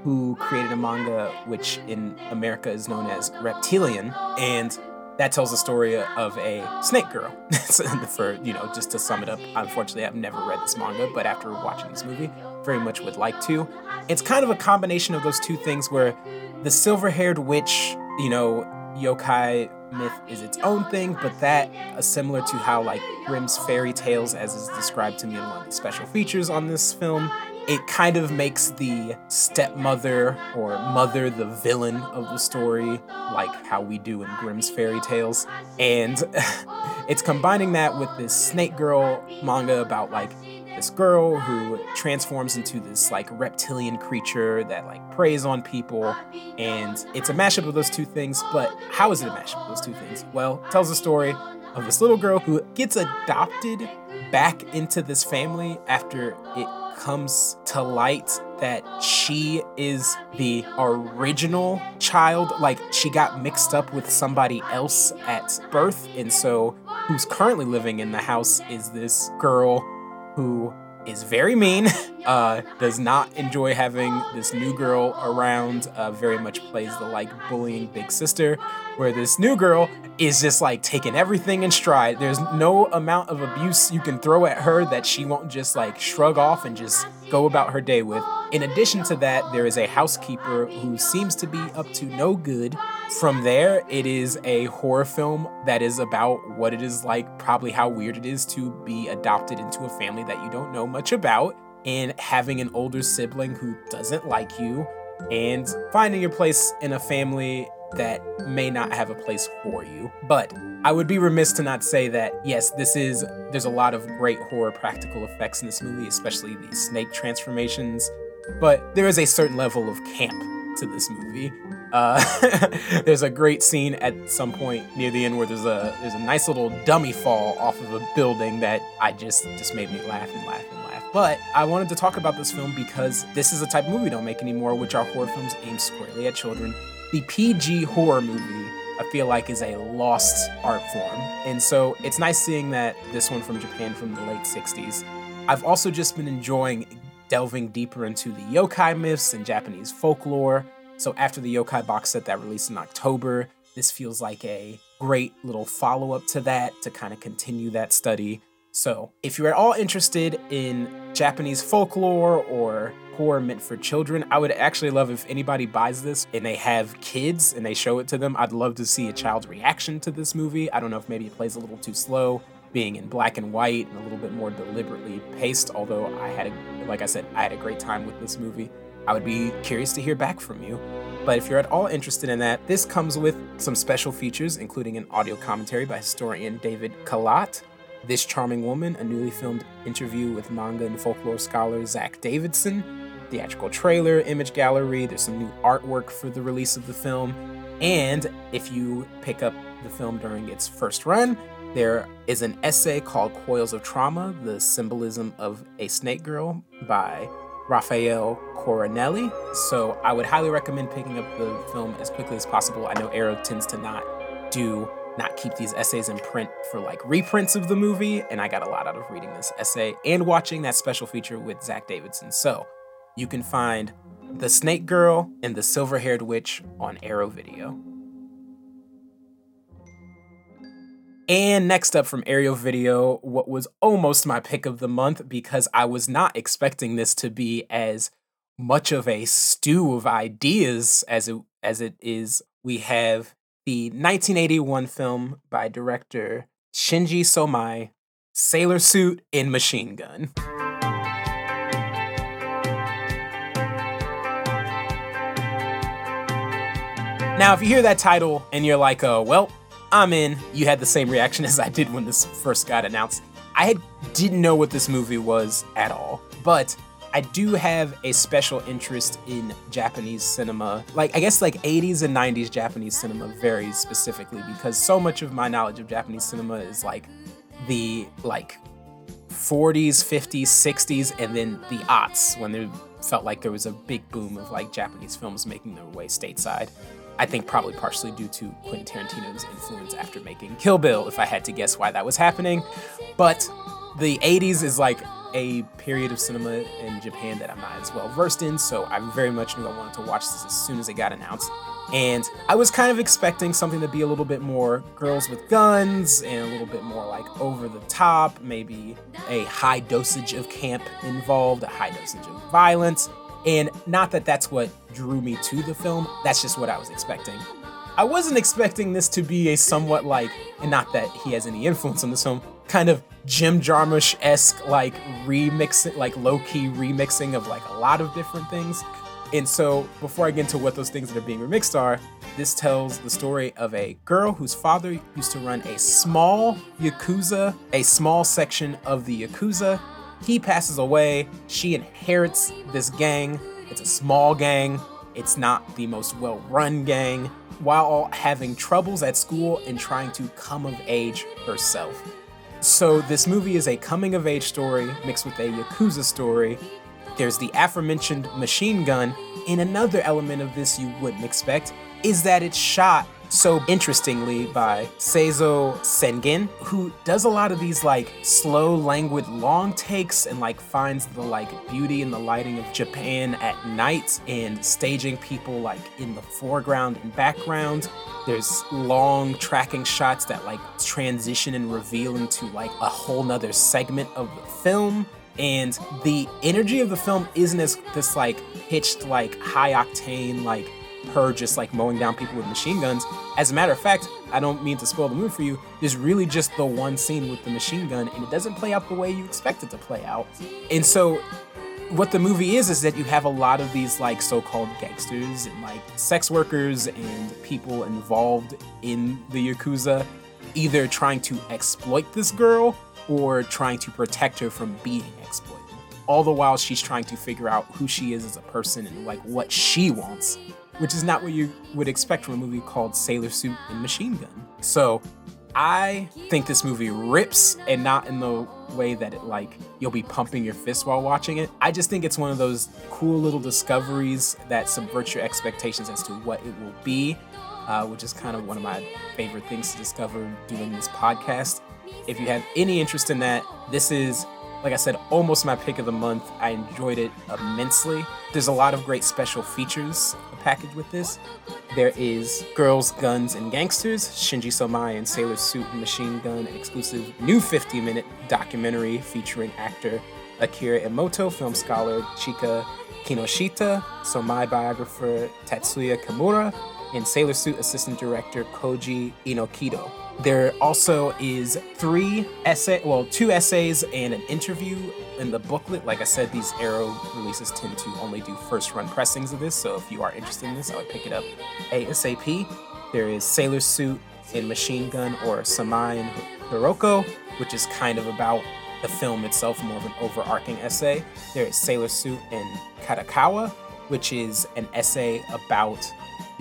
who created a manga which in America is known as Reptilian, and that tells the story of a snake girl. For you know, just to sum it up, unfortunately, I've never read this manga, but after watching this movie, very much would like to. It's kind of a combination of those two things, where the silver-haired witch, you know, yokai myth is its own thing, but that uh, similar to how like Grimm's fairy tales, as is described to me in one of the special features on this film, it kind of makes the stepmother or mother the villain of the story, like how we do in Grimm's fairy tales. And it's combining that with this Snake Girl manga about like this girl who transforms into this like reptilian creature that like preys on people and it's a mashup of those two things but how is it a mashup of those two things well tells the story of this little girl who gets adopted back into this family after it comes to light that she is the original child. Like she got mixed up with somebody else at birth. And so, who's currently living in the house is this girl who is very mean, uh, does not enjoy having this new girl around, uh, very much plays the like bullying big sister, where this new girl is just like taking everything in stride. There's no amount of abuse you can throw at her that she won't just like shrug off and just go about her day with. In addition to that, there is a housekeeper who seems to be up to no good. From there, it is a horror film that is about what it is like, probably how weird it is to be adopted into a family that you don't know much about, and having an older sibling who doesn't like you, and finding your place in a family that may not have a place for you. But I would be remiss to not say that yes, this is there's a lot of great horror practical effects in this movie, especially the snake transformations. But there is a certain level of camp to this movie. Uh, there's a great scene at some point near the end where there's a there's a nice little dummy fall off of a building that I just just made me laugh and laugh and laugh. But I wanted to talk about this film because this is a type of movie we don't make anymore, which are horror films aimed squarely at children the PG horror movie, I feel like, is a lost art form. And so it's nice seeing that this one from Japan from the late 60s. I've also just been enjoying delving deeper into the yokai myths and Japanese folklore. So after the yokai box set that released in October, this feels like a great little follow up to that to kind of continue that study. So, if you're at all interested in Japanese folklore or horror meant for children, I would actually love if anybody buys this and they have kids and they show it to them. I'd love to see a child's reaction to this movie. I don't know if maybe it plays a little too slow, being in black and white and a little bit more deliberately paced. Although I had, a, like I said, I had a great time with this movie. I would be curious to hear back from you. But if you're at all interested in that, this comes with some special features, including an audio commentary by historian David Kalat this Charming Woman, a newly filmed interview with manga and folklore scholar Zack Davisson, theatrical trailer, image gallery, there's some new artwork for the release of the film. And if you pick up the film during its first run, there is an essay called Coils of Trauma The Symbolism of a Snake Girl by Raphael Coronelli. So I would highly recommend picking up the film as quickly as possible. I know Arrow tends to not do not keep these essays in print for like reprints of the movie, and I got a lot out of reading this essay and watching that special feature with Zack Davisson. So you can find The Snake Girl and The Silver Haired Witch on Arrow Video. And next up from Arrow Video, what was almost my pick of the month because I was not expecting this to be as much of a stew of ideas as it as it is. We have the 1981 film by director Shinji Somai, Sailor Suit and Machine Gun. Now, if you hear that title and you're like, oh, well, I'm in, you had the same reaction as I did when this first got announced. I didn't know what this movie was at all, but I do have a special interest in Japanese cinema. Like, I guess like 80s and 90s Japanese cinema very specifically because so much of my knowledge of Japanese cinema is like the like 40s, 50s, 60s, and then the aughts when there felt like there was a big boom of like Japanese films making their way stateside. I think probably partially due to Quentin Tarantino's influence after making Kill Bill, if I had to guess why that was happening. But the 80s is like a period of cinema in Japan that I'm not as well versed in, so I very much knew I wanted to watch this as soon as it got announced. And I was kind of expecting something to be a little bit more girls with guns and a little bit more like over the top, maybe a high dosage of camp involved, a high dosage of violence. And not that that's what drew me to the film, that's just what I was expecting. I wasn't expecting this to be a somewhat like, and not that he has any influence on this film, kind of Jim Jarmusch esque like remixing, like low key remixing of like a lot of different things. And so, before I get into what those things that are being remixed are, this tells the story of a girl whose father used to run a small Yakuza, a small section of the Yakuza. He passes away. She inherits this gang. It's a small gang. It's not the most well run gang, while having troubles at school and trying to come of age herself. So this movie is a coming of age story mixed with a Yakuza story, There's the aforementioned machine gun, and another element of this you wouldn't expect is that it's shot so interestingly by Seizo Sengen, who does a lot of these like slow, languid, long takes and like finds the like beauty in the lighting of Japan at night and staging people like in the foreground and background. There's long tracking shots that like transition and reveal into like a whole nother segment of the film and the energy of the film isn't as this like pitched like high octane like her just like mowing down people with machine guns. As a matter of fact, I don't mean to spoil the movie for you. There's really just the one scene with the machine gun, and it doesn't play out the way you expect it to play out. And so, what the movie is is that you have a lot of these like so-called gangsters and like sex workers and people involved in the yakuza, either trying to exploit this girl or trying to protect her from being exploited. All the while she's trying to figure out who she is as a person and like what she wants which is not what you would expect from a movie called Sailor Suit and Machine Gun. So I think this movie rips and not in the way that it like you'll be pumping your fist while watching it. I just think it's one of those cool little discoveries that subvert your expectations as to what it will be, uh, which is kind of one of my favorite things to discover doing this podcast. If you have any interest in that, this is like I said, almost my pick of the month. I enjoyed it immensely. There's a lot of great special features packaged with this. There is Girls, Guns, and Gangsters, Shinji Somai and Sailor Suit and Machine Gun, an exclusive new 50 minute documentary featuring actor Akira Emoto, film scholar Chika Kinoshita, Somai biographer Tatsuya Kimura, and Sailor Suit assistant director Koji Inokido. There also is three essay, well, two essays and an interview in the booklet. Like I said, these Arrow releases tend to only do first run pressings of this, so if you are interested in this, I would pick it up ASAP. There is Sailor Suit and Machine Gun or Somai and Hiroko, which is kind of about the film itself, more of an overarching essay. There is Sailor Suit and Kadokawa, which is an essay about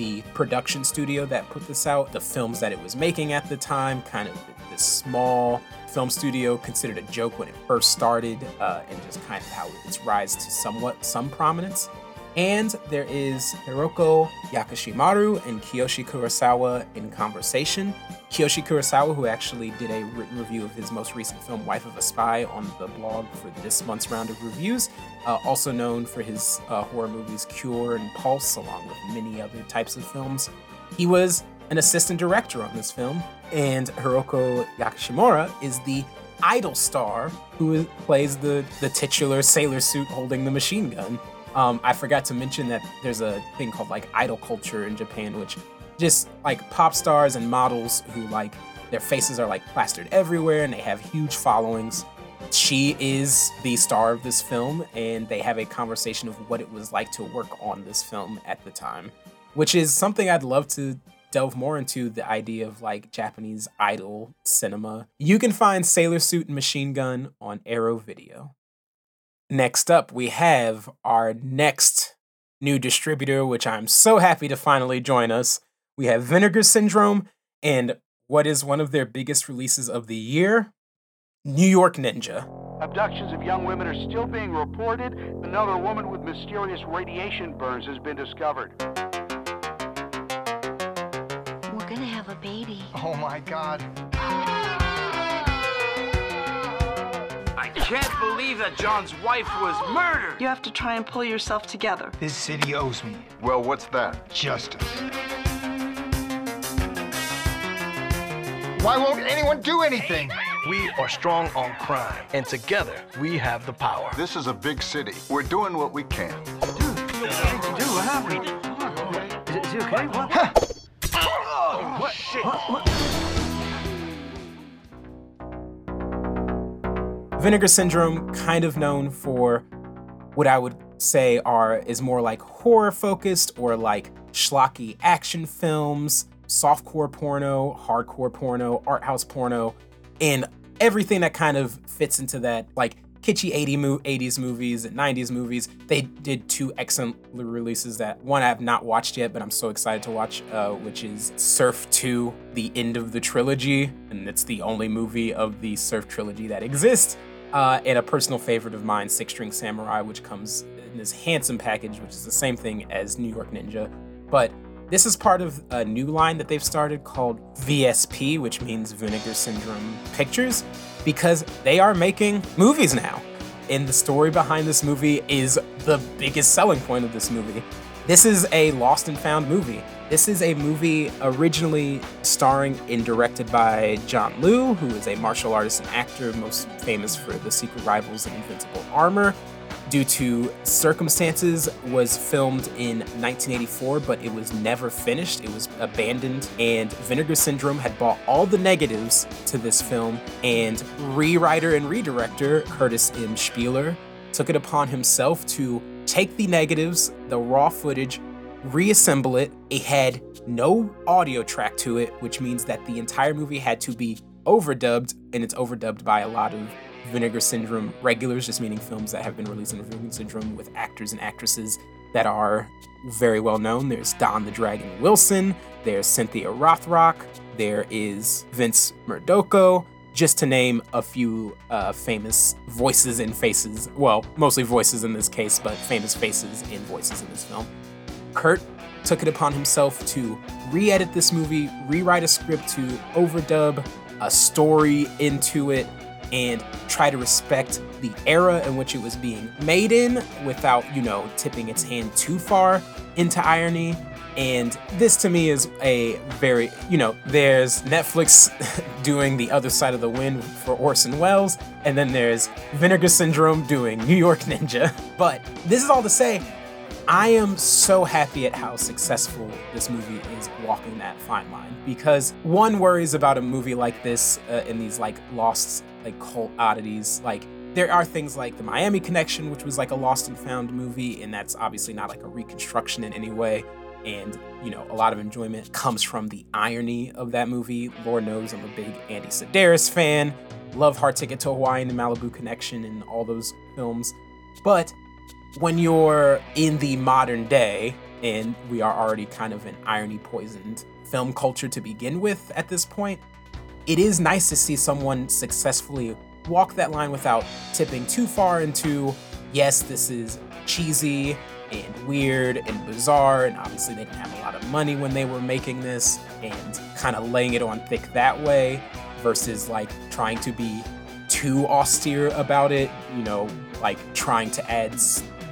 the production studio that put this out, the films that it was making at the time, kind of this small film studio considered a joke when it first started, uh, and just kind of how it's rise to somewhat some prominence. And there is Hiroko Yakushimaru and Kiyoshi Kurosawa in conversation. Kiyoshi Kurosawa, who actually did a written review of his most recent film, Wife of a Spy, on the blog for this month's round of reviews, uh, also known for his uh, horror movies Cure and Pulse, along with many other types of films. He was an assistant director on this film, and Hiroko Yakushimaru is the idol star who plays the, the titular sailor suit holding the machine gun. Um, I forgot to mention that there's a thing called like idol culture in Japan, which just like pop stars and models who like their faces are like plastered everywhere and they have huge followings. She is the star of this film, and they have a conversation of what it was like to work on this film at the time, which is something I'd love to delve more into the idea of like Japanese idol cinema. You can find Sailor Suit and Machine Gun on Arrow Video. Next up, we have our next new distributor, which I'm so happy to finally join us. We have Vinegar Syndrome and what is one of their biggest releases of the year New York Ninja. Abductions of young women are still being reported. Another woman with mysterious radiation burns has been discovered. We're gonna have a baby. Oh my god. I can't believe that John's wife was murdered. You have to try and pull yourself together. This city owes me. Well, what's that? Justice. Why won't anyone do anything? We are strong on crime, and together we have the power. This is a big city. We're doing what we can. Dude, dude, what happened? Is, is he okay? What? Huh. Oh, what? Shit. What? Vinegar Syndrome, kind of known for what I would say are is more like horror focused or like schlocky action films, softcore porno, hardcore porno, art house porno, and everything that kind of fits into that like kitschy 80 mo- 80s movies and 90s movies. They did two excellent releases that one I have not watched yet, but I'm so excited to watch, uh, which is Surf 2, the end of the trilogy, and it's the only movie of the Surf trilogy that exists. uh, and a personal favorite of mine, Six String Samurai, which comes in this handsome package, which is the same thing as New York Ninja. But this is part of a new line that they've started called VSP, which means Vinegar Syndrome Pictures, because they are making movies now. And the story behind this movie is the biggest selling point of this movie. This is a lost and found movie. This is a movie originally starring and directed by John Liu, who is a martial artist and actor most famous for The Secret Rivals and Invincible Armor. Due to circumstances, was filmed in 1984, but it was never finished. It was abandoned, and Vinegar Syndrome had bought all the negatives to this film, and rewriter and redirector Kurtis M. Spieler took it upon himself to take the negatives, the raw footage, reassemble it. It had no audio track to it, which means that the entire movie had to be overdubbed, and it's overdubbed by a lot of Vinegar Syndrome regulars, just meaning films that have been released in Vinegar Syndrome with actors and actresses that are very well known. There's Don the Dragon Wilson, there's Cynthia Rothrock, there is Vince Murdocco, just to name a few uh, famous voices and faces. Well, mostly voices in this case, but famous faces and voices in this film. Kurt took it upon himself to re edit this movie, rewrite a script to overdub a story into it, and try to respect the era in which it was being made in without, you know, tipping its hand too far into irony. And this to me is a very, you know, there's Netflix doing The Other Side of the Wind for Orson Welles, and then there's Vinegar Syndrome doing New York Ninja. But this is all to say, I am so happy at how successful this movie is walking that fine line because one worries about a movie like this uh, in these like lost like cult oddities. Like there are things like the Miami Connection which was like a lost and found movie and that's obviously not like a reconstruction in any way. And you know a lot of enjoyment comes from the irony of that movie. Lord knows I'm a big Andy Sidaris fan. Love Hard Ticket to Hawaii and the Malibu Connection and all those films. But when you're in the modern day, and we are already kind of an irony poisoned film culture to begin with at this point, it is nice to see someone successfully walk that line without tipping too far into, yes, this is cheesy and weird and bizarre, and obviously they didn't have a lot of money when they were making this, and kind of laying it on thick that way, versus like trying to be too austere about it, you know, like trying to add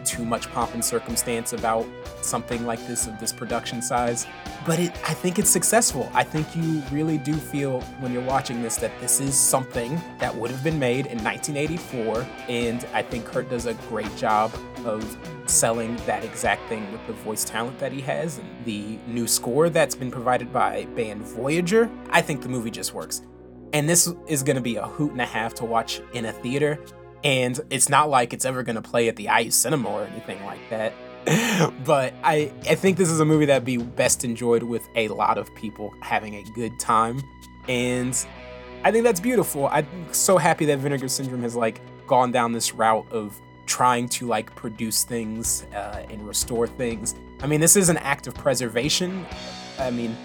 too much pomp and circumstance about something like this of this production size. But it, I think it's successful. I think you really do feel when you're watching this that this is something that would have been made in 1984, and I think Kurt does a great job of selling that exact thing with the voice talent that he has and the new score that's been provided by band Voyager. I think the movie just works. And this is going to be a hoot and a half to watch in a theater and it's not like it's ever gonna play at the IU Cinema or anything like that. but I I think this is a movie that'd be best enjoyed with a lot of people having a good time, and I think that's beautiful. I'm so happy that Vinegar Syndrome has like gone down this route of trying to like produce things uh, and restore things. I mean, this is an act of preservation. I mean,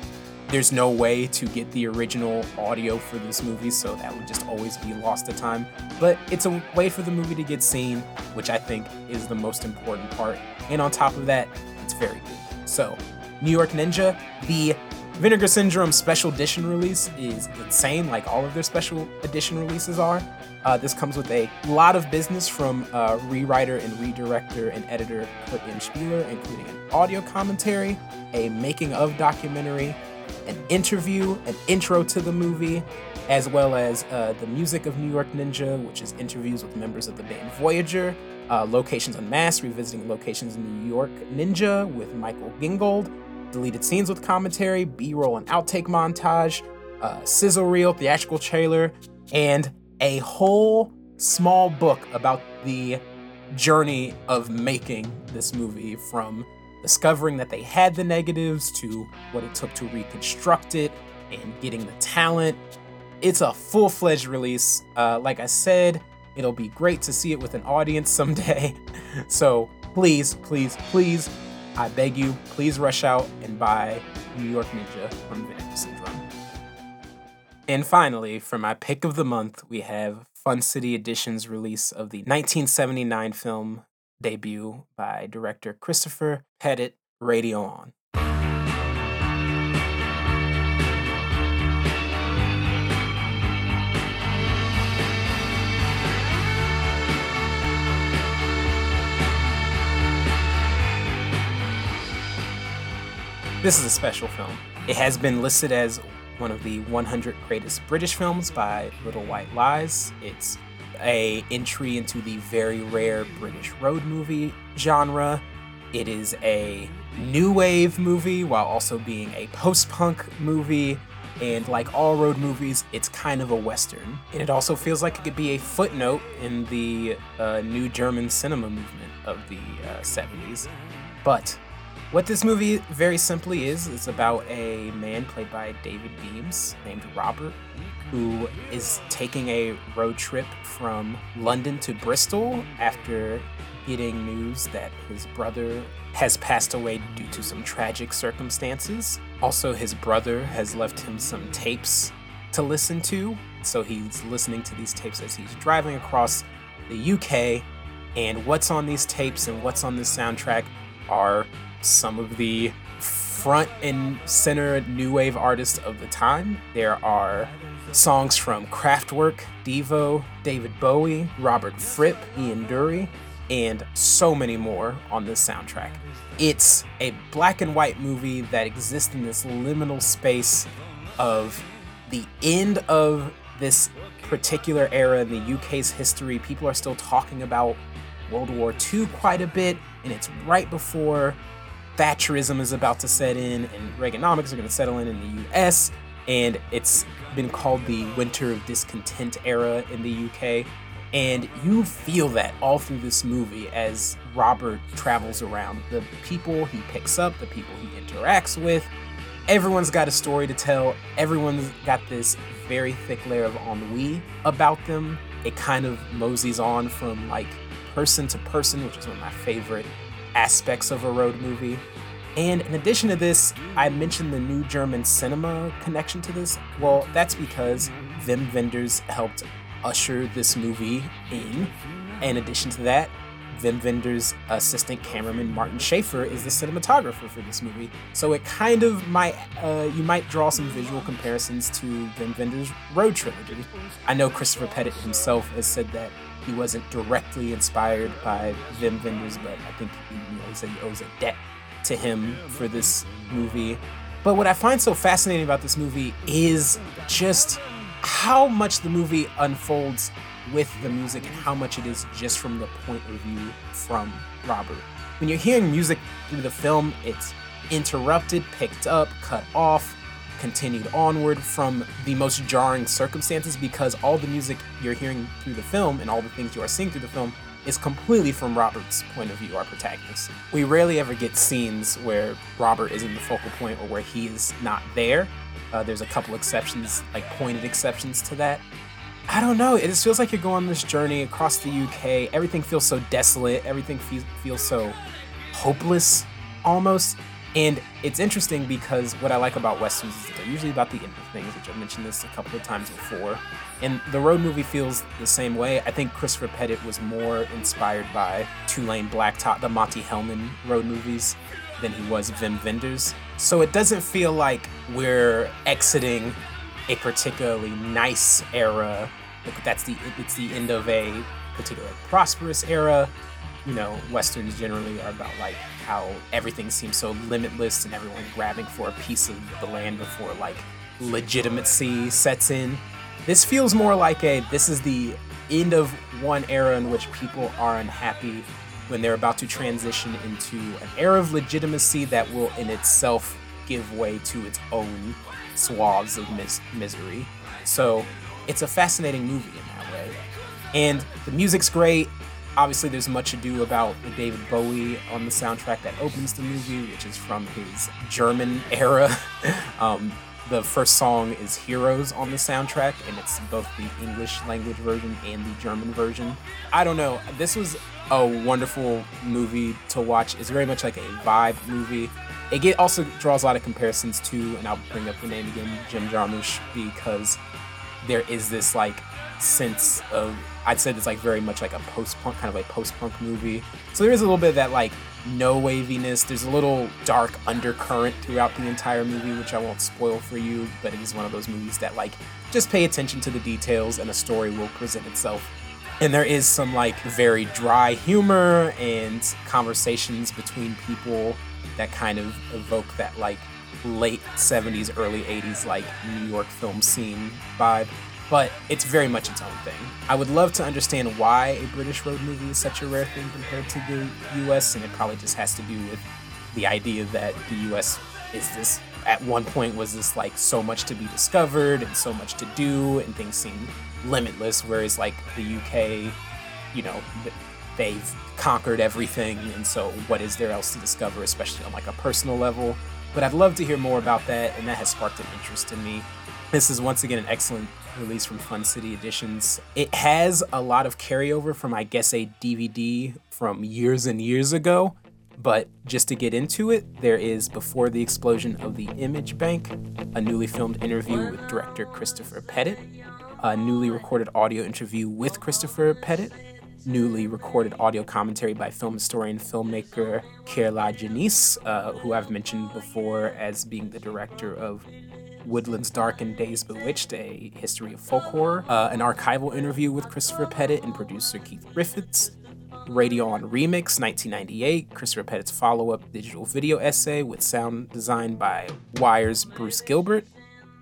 there's no way to get the original audio for this movie, so that would just always be lost to time. But it's a way for the movie to get seen, which I think is the most important part. And on top of that, it's very good. So, New York Ninja, the Vinegar Syndrome special edition release is insane, like all of their special edition releases are. Uh, this comes with a lot of business from uh, rewriter and redirector and editor Kurt. Spieler, including an audio commentary, a making of documentary, an interview, an intro to the movie, as well as uh, the music of New York Ninja, which is interviews with members of the band Voyager, uh, Locations Unmasked, revisiting locations in New York Ninja with Michael Gingold, deleted scenes with commentary, B roll and outtake montage, uh, sizzle reel, theatrical trailer, and a whole small book about the journey of making this movie from discovering that they had the negatives to what it took to reconstruct it and getting the talent. It's a full fledged release. Uh, like I said, it'll be great to see it with an audience someday. so please, please, please, I beg you, please rush out and buy New York Ninja from Vinegar Syndrome. And finally, for my pick of the month, we have Fun City Edition's release of the 1979 film debut by director Christopher Petit, Radio On. This is a special film. It has been listed as one of the 100 greatest British films by Little White Lies. It's a entry into the very rare British road movie genre. It is a new wave movie while also being a post-punk movie. And like all road movies, it's kind of a western. And it also feels like it could be a footnote in the uh, new German cinema movement of the uh, 70s. But what this movie very simply is, is about a man played by David Beames named Robert, who is taking a road trip from London to Bristol after getting news that his brother has passed away due to some tragic circumstances. Also, his brother has left him some tapes to listen to, so he's listening to these tapes as he's driving across the UK. And what's on these tapes and what's on this soundtrack are some of the front and center new wave artists of the time. There are songs from Kraftwerk, Devo, David Bowie, Robert Fripp, Ian Dury, and so many more on this soundtrack. It's a black and white movie that exists in this liminal space of the end of this particular era in the UK's history. People are still talking about World War II quite a bit, and it's right before Thatcherism is about to set in and Reaganomics are going to settle in in the US. And it's been called the Winter of Discontent era in the UK. And you feel that all through this movie as Robert travels around. The people he picks up, the people he interacts with, everyone's got a story to tell. Everyone's got this very thick layer of ennui about them. It kind of moseys on from like person to person, which is one of my favorite aspects of a road movie. And in addition to this, I mentioned the new German cinema connection to this. Well, that's because Wim Wenders helped usher this movie in. In addition to that, Wim Wenders' assistant cameraman Martin Schaefer is the cinematographer for this movie. So it kind of might, uh, you might draw some visual comparisons to Wim Wenders' Road Trilogy. I know Christopher Petit himself has said that he wasn't directly inspired by Wim Wenders, but I think he, you know, he said he owes a debt to him for this movie. But what I find so fascinating about this movie is just how much the movie unfolds with the music and how much it is just from the point of view from Robert. When you're hearing music through the film, it's interrupted, picked up, cut off, continued onward from the most jarring circumstances because all the music you're hearing through the film and all the things you are seeing through the film is completely from Robert's point of view, our protagonist. We rarely ever get scenes where Robert is in the focal point or where he is not there. Uh, there's a couple exceptions, like pointed exceptions to that. I don't know. It just feels like you're going on this journey across the UK. Everything feels so desolate. Everything feels, feels so hopeless almost. And it's interesting because what I like about westerns is that they're usually about the end of things, which I've mentioned this a couple of times before. And the road movie feels the same way. I think Christopher Petit was more inspired by Two-Lane Blacktop, the Monte Hellman road movies, than he was Wim Wenders. So it doesn't feel like we're exiting a particularly nice era. Like that's the it's the end of a particularly prosperous era. You know, westerns generally are about like how everything seems so limitless and everyone grabbing for a piece of the land before like legitimacy sets in. This feels more like a this is the end of one era in which people are unhappy when they're about to transition into an era of legitimacy that will in itself give way to its own swaths of mis- misery. So it's a fascinating movie in that way. And the music's great. Obviously, there's much ado about the David Bowie on the soundtrack that opens the movie, which is from his German era. um, the first song is Heroes on the soundtrack, and it's both the English language version and the German version. I don't know. This was a wonderful movie to watch. It's very much like a vibe movie. It get, also draws a lot of comparisons to, and I'll bring up the name again, Jim Jarmusch, because there is this like sense of I'd say it's like very much like a post-punk kind of a post-punk movie. So there is a little bit of that like no waviness. There's a little dark undercurrent throughout the entire movie, which I won't spoil for you, but it is one of those movies that like just pay attention to the details and a story will present itself. And there is some like very dry humor and conversations between people that kind of evoke that like late 70s, early 80s like New York film scene vibe but it's very much its own thing. I would love to understand why a British road movie is such a rare thing compared to the US, and it probably just has to do with the idea that the US is this at one point was this like so much to be discovered and so much to do and things seem limitless whereas like the UK you know they've conquered everything and so what is there else to discover especially on like a personal level but I'd love to hear more about that and that has sparked an interest in me this is once again an excellent release from Fun City Editions. It has a lot of carryover from, I guess, a DVD from years and years ago. But just to get into it, there is Before the Explosion of the Image Bank, a newly filmed interview with director Christopher Petit, a newly recorded audio interview with Christopher Petit, newly recorded audio commentary by film historian filmmaker Kier-La Janisse, uh, who I've mentioned before as being the director of Woodlands Dark and Days Bewitched, a history of folk horror, uh, an archival interview with Christopher Petit and producer Keith Griffiths, Radio on Remix 1998, Christopher Petit's follow up digital video essay with sound design by Wire's Bruce Gilbert.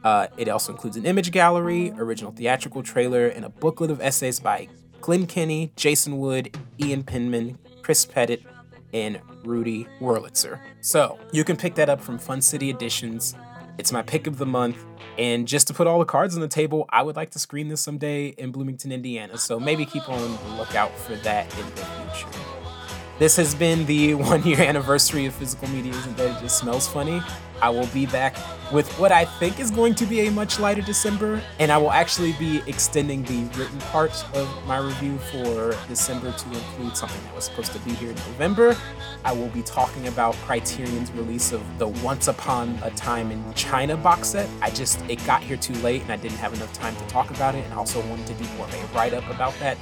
Uh, it also includes an image gallery, original theatrical trailer, and a booklet of essays by Glenn Kenny, Jason Wood, Ian Penman, Chris Petit, and Rudy Wurlitzer. So you can pick that up from Fun City Editions. It's my pick of the month. And just to put all the cards on the table, I would like to screen this someday in Bloomington, Indiana. So maybe keep on the lookout for that in the future. This has been the one year anniversary of Physical Media Isn't Dead It Just Smells Funny. I will be back with what I think is going to be a much lighter December, and I will actually be extending the written part of my review for December to include something that was supposed to be here in November. I will be talking about Criterion's release of the Once Upon a Time in China box set. I just, it got here too late and I didn't have enough time to talk about it, and also wanted to do more of a write up about that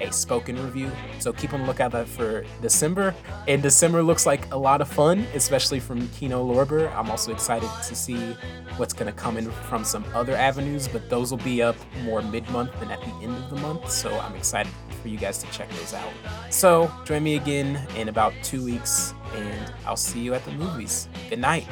a spoken review. So keep on the lookout for December. And December looks like a lot of fun, especially from Kino Lorber. I'm also excited to see what's going to come in from some other avenues, but those will be up more mid month than at the end of the month. So I'm excited for you guys to check those out. So join me again in about two weeks, and I'll see you at the movies. Good night.